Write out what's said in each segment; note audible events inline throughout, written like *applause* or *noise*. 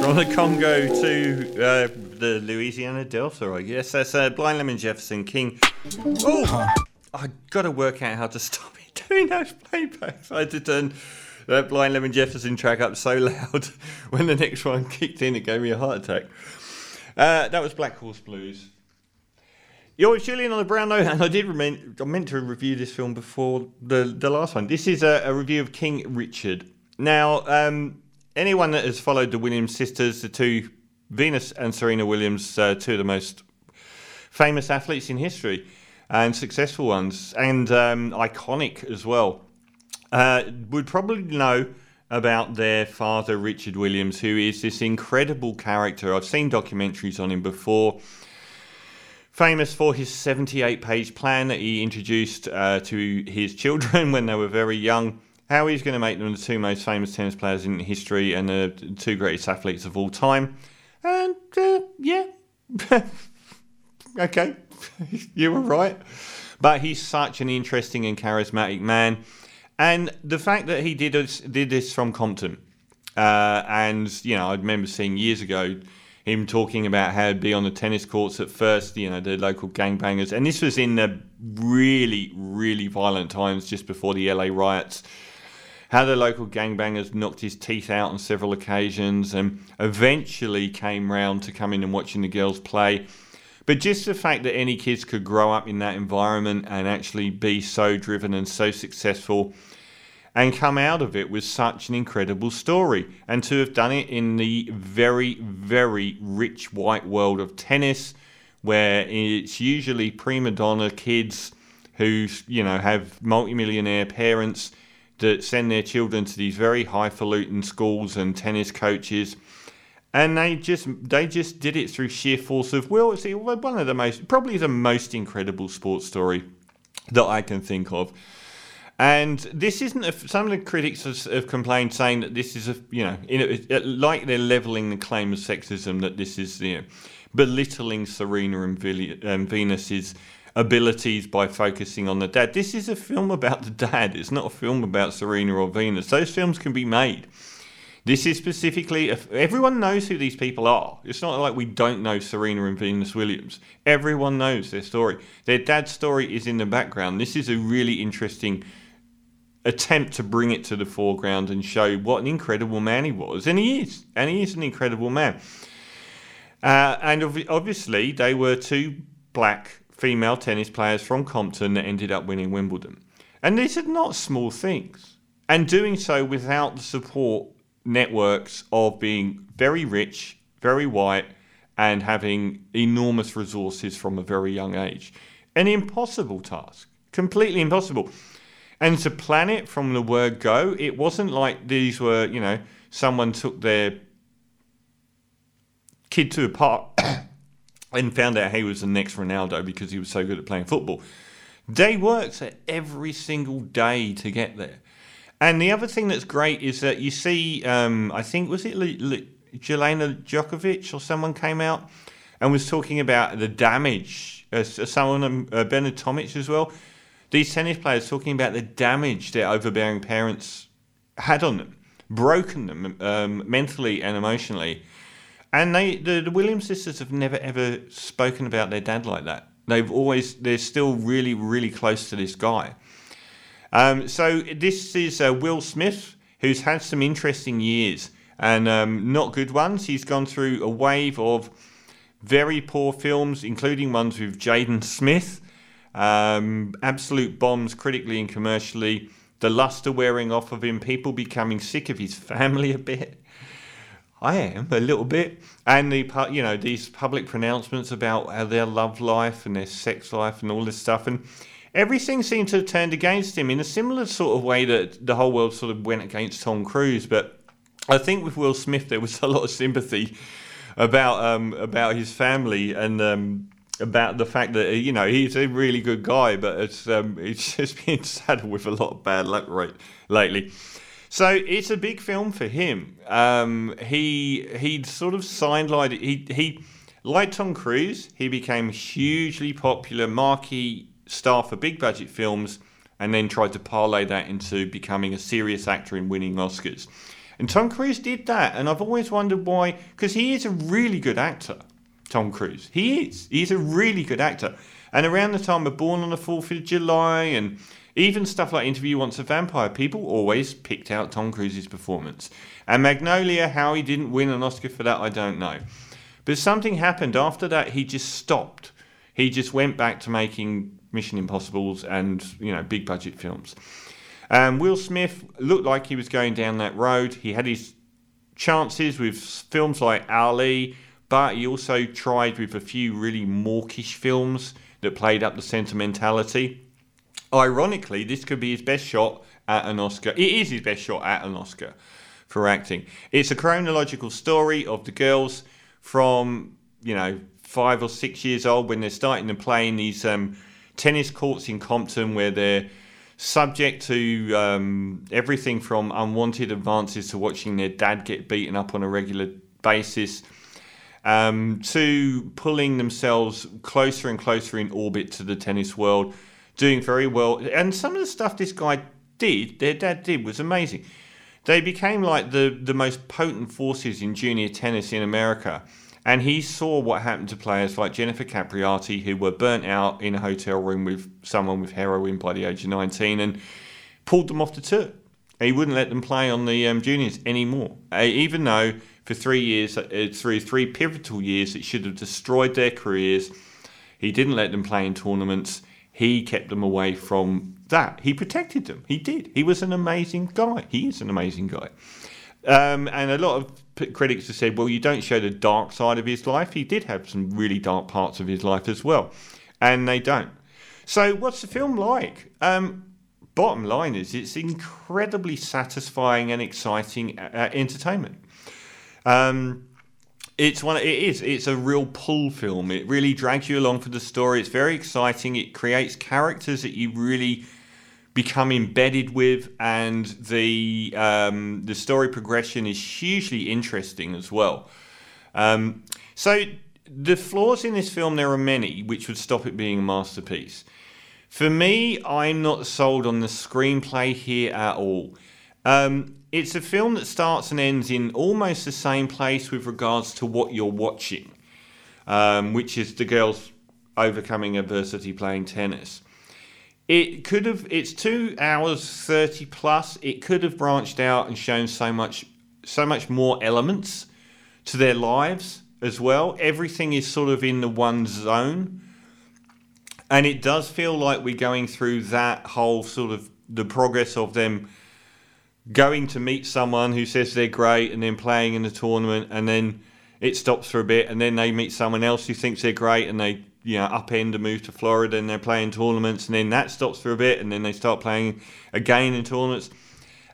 From the Congo to uh, the Louisiana Delta, I guess. That's uh, Blind Lemon Jefferson King. Oh, I got to work out how to stop it *laughs* doing those playbacks. I had to turn that Blind Lemon Jefferson track up so loud *laughs* when the next one kicked in, it gave me a heart attack. Uh, that was Black Horse Blues. You're Julian on the Brown Note, and I did remain, I meant to review this film before the the last one. This is a, a review of King Richard. Now, um, anyone that has followed the Williams sisters, the two Venus and Serena Williams, uh, two of the most famous athletes in history and successful ones, and um, iconic as well, uh, would probably know about their father, Richard Williams, who is this incredible character. I've seen documentaries on him before famous for his 78 page plan that he introduced uh, to his children *laughs* when they were very young. How he's going to make them the two most famous tennis players in history and the two greatest athletes of all time. And uh, yeah, *laughs* okay, *laughs* you were right. But he's such an interesting and charismatic man. And the fact that he did this, did this from Compton, uh, and you know, I remember seeing years ago him talking about how he'd be on the tennis courts at first, you know, the local gangbangers. And this was in the really, really violent times just before the LA riots. How the local gangbangers knocked his teeth out on several occasions and eventually came round to coming and watching the girls play. But just the fact that any kids could grow up in that environment and actually be so driven and so successful and come out of it with such an incredible story. And to have done it in the very, very rich white world of tennis, where it's usually prima donna kids who, you know, have multimillionaire parents that send their children to these very highfalutin schools and tennis coaches. And they just they just did it through sheer force of will. It's one of the most probably the most incredible sports story that I can think of. And this isn't a, some of the critics have, complained saying that this is a you know a, like they're leveling the claim of sexism that this is you know, belittling Serena and Venus's abilities by focusing on the dad. This is a film about the dad. It's not a film about Serena or Venus. Those films can be made. This is specifically everyone knows who these people are. It's not like we don't know Serena and Venus Williams. Everyone knows their story. Their dad's story is in the background. This is a really interesting attempt to bring it to the foreground and show what an incredible man he was. And he is. And he is an incredible man. Uh, and obviously, they were two black female tennis players from Compton that ended up winning Wimbledon. And these are not small things. And doing so without the support networks of being very rich, very white, and having enormous resources from a very young age. An impossible task. Completely impossible. And to plan it from the word go, it wasn't like these were, you know, someone took their kid to a park and found out he was the next Ronaldo because he was so good at playing football. They worked every single day to get there. And the other thing that's great is that you see, um, I think, was it L- L- Jelena Dokic or someone came out and was talking about the damage, uh, someone, um, uh, Bernard Tomic as well, these tennis players talking about the damage their overbearing parents had on them, broken them um, mentally and emotionally. And they, the, the Williams sisters have never ever spoken about their dad like that. They've always, they're still really, really close to this guy. Um, so this is uh, Will Smith, who's had some interesting years and um, not good ones. He's gone through a wave of very poor films, including ones with Jaden Smith um, absolute bombs critically and commercially. The luster wearing off of him, people becoming sick of his family *laughs* a bit. I am a little bit, and the you know these public pronouncements about their love life and their sex life and all this stuff, and everything seemed to have turned against him in a similar sort of way that the whole world sort of went against Tom Cruise. But I think with Will Smith there was *laughs* a lot of sympathy about um, about his family and um, about the fact that you know he's a really good guy, but it's um, *laughs* it's just been *laughs* saddled with a lot of bad luck right lately. So it's a big film for him. Um, he he sort of signed like he he like Tom Cruise. He became hugely popular, marquee star for big budget films, and then tried to parlay that into becoming a serious actor and winning Oscars. And Tom Cruise did that, and I've always wondered why, because he is a really good actor. Tom Cruise, he is. He's a really good actor. And around the time of Born on the Fourth of July, and even stuff like Interview Once a Vampire, people always picked out Tom Cruise's performance. And Magnolia, how he didn't win an Oscar for that, I don't know. But something happened after that. He just stopped. He just went back to making Mission Impossibles and you know big budget films. Um, Will Smith looked like he was going down that road. He had his chances with films like Ali, but he also tried with a few really mawkish films that played up the sentimentality. Ironically, this could be his best shot at an Oscar. It is his best shot at an Oscar for acting. It's a chronological story of the girls from, you know, five or six years old when they're starting to play in these um, tennis courts in Compton where they're subject to um, everything from unwanted advances to watching their dad get beaten up on a regular basis um, to pulling themselves closer and closer in orbit to the tennis world, doing very well. And some of the stuff this guy did, their dad did, was amazing. They became like the, the most potent forces in junior tennis in America. And he saw what happened to players like Jennifer Capriati, who were burnt out in a hotel room with someone with heroin by the age of 19, and pulled them off the tour. He wouldn't let them play on the um, juniors anymore, uh, even though for three years, uh, through three pivotal years, it should have destroyed their careers. He didn't let them play in tournaments. He kept them away from that. He protected them. He did. He was an amazing guy. He is an amazing guy. Um, and a lot of critics have said, well, you don't show the dark side of his life. He did have some really dark parts of his life as well. And they don't. So, what's the film like? Um, bottom line is, it's incredibly satisfying and exciting uh, uh entertainment. Um, it's one. It is. It's a real pull film. It really drags you along for the story. It's very exciting. It creates characters that you really become embedded with, and the um, the story progression is hugely interesting as well. Um, so the flaws in this film there are many, which would stop it being a masterpiece. For me, I'm not sold on the screenplay here at all. Um, it's a film that starts and ends in almost the same place with regards to what you're watching, um, which is the girls overcoming adversity playing tennis. It could have. It's two hours thirty plus. It could have branched out and shown so much, so much more elements to their lives as well. Everything is sort of in the one zone, and it does feel like we're going through that whole sort of the progress of them going to meet someone who says they're great and then playing in the tournament and then it stops for a bit and then they meet someone else who thinks they're great and they you know, upend and move to Florida and they're playing tournaments, and then that stops for a bit, and then they start playing again in tournaments.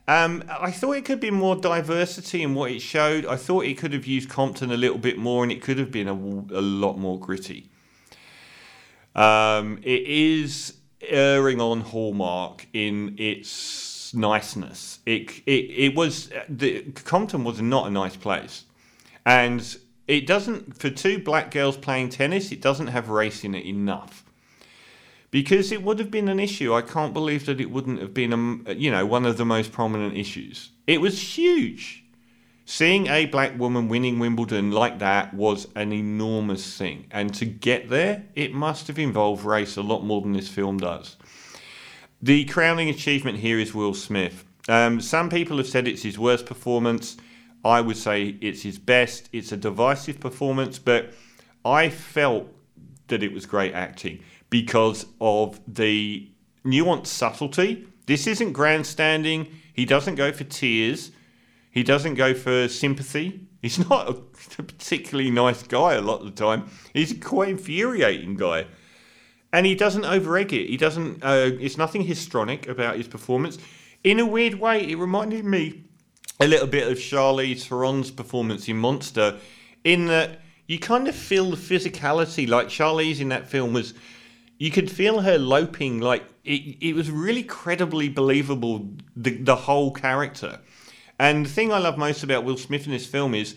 Um, I thought it could be more diversity in what it showed. I thought it could have used Compton a little bit more, and it could have been a, a lot more gritty. Um, it is erring on Hallmark in its niceness. It it, it was uh, the Compton was not a nice place, and it doesn't for two black girls playing tennis it doesn't have race in it enough. Because it would have been an issue i can't believe that it wouldn't have been a, uh, you know one of the most prominent issues. It was huge. Seeing a black woman winning wimbledon like that was an enormous thing. And to get there it must have involved race a lot more than this film does the crowning achievement here is will smith um, some people have said it's his worst performance I would say it's his best. It's a divisive performance, but I felt that it was great acting because of the nuanced subtlety. This isn't grandstanding. He doesn't go for tears. He doesn't go for sympathy. *laughs* He's not a, particularly nice guy a lot of the time. He's a quite infuriating guy. And he doesn't overegg it. He doesn't, uh, it's nothing histrionic about his performance. In a weird way, it reminded me a little bit of Charlize Theron's performance in Monster, in that you kind of feel the physicality. Like Charlize in that film was, you could feel her loping. Like it, it was really credibly believable. The the whole character, and the thing I love most about Will Smith in this film is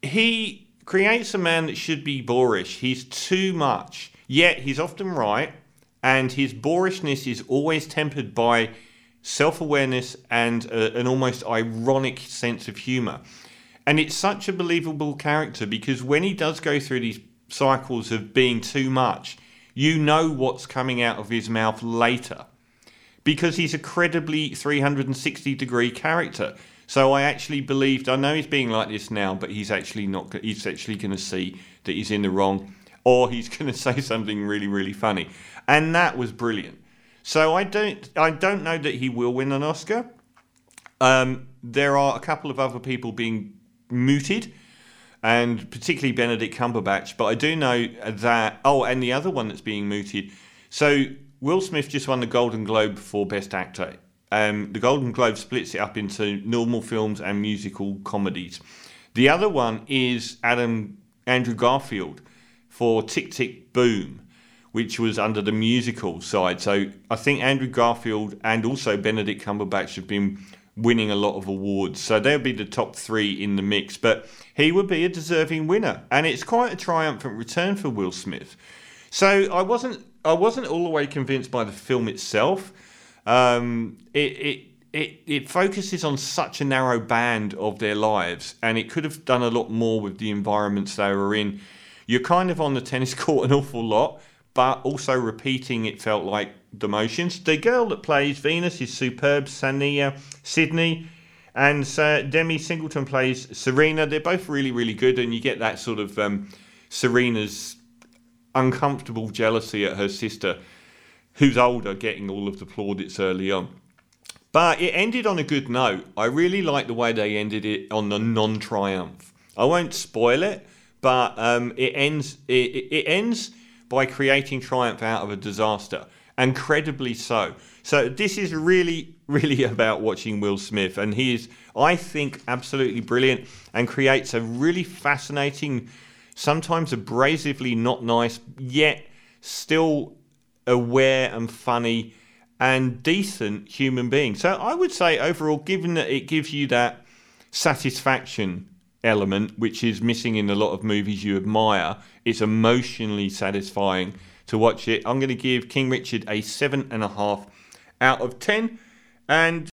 he creates a man that should be boorish. He's too much, yet he's often right, and his boorishness is always tempered by self awareness, and a, an almost ironic sense of humour. And it's such a believable character because when he does go through these cycles of being too much, you know what's coming out of his mouth later because he's a credibly 360 degree character. So I actually believed. I know he's being like this now, but he's actually not. He's actually going to see that he's in the wrong, or he's *laughs* going to say something really, really funny, and that was brilliant. So I don't. I don't know that he will win an Oscar. Um, there are a couple of other people being mooted, and particularly Benedict Cumberbatch. But I do know that. Oh, and the other one that's being mooted. So Will Smith just won the Golden Globe for Best Actor. Um, the Golden Globe splits it up into normal films and musical comedies. The other one is Adam Andrew Garfield for Tick Tick Boom, which was under the musical side. So I think Andrew Garfield and also Benedict Cumberbatch have been winning a lot of awards. So they'll be the top three in the mix. But he would be a deserving winner, and it's quite a triumphant return for Will Smith. So I wasn't I wasn't all the way convinced by the film itself. Um, it, it it it focuses on such a narrow band of their lives, and it could have done a lot more with the environments they were in. You're kind of on the tennis *laughs* court an awful lot, but also repeating. It felt like the motions. The girl that plays Venus is superb, Saniyya Sidney, and uh, Demi Singleton plays Serena. They're both really really good, and you get that sort of um, Serena's uncomfortable jealousy at her sister who's older getting all of the plaudits early on. But it ended on a good note. I really like the way they ended it on the non-triumph. I won't spoil it, but um, it ends. It, it ends by creating triumph out of a disaster, incredibly so. So this is really, *laughs* really about watching Will Smith, and he is, I think, absolutely brilliant, and creates a really fascinating, sometimes abrasively not nice, yet still aware and funny and decent human being. So I would say overall, given that it gives you that satisfaction element, which is missing in a lot of movies you admire, it's emotionally satisfying to watch it. I'm going to give King Richard a seven and a half out of ten. And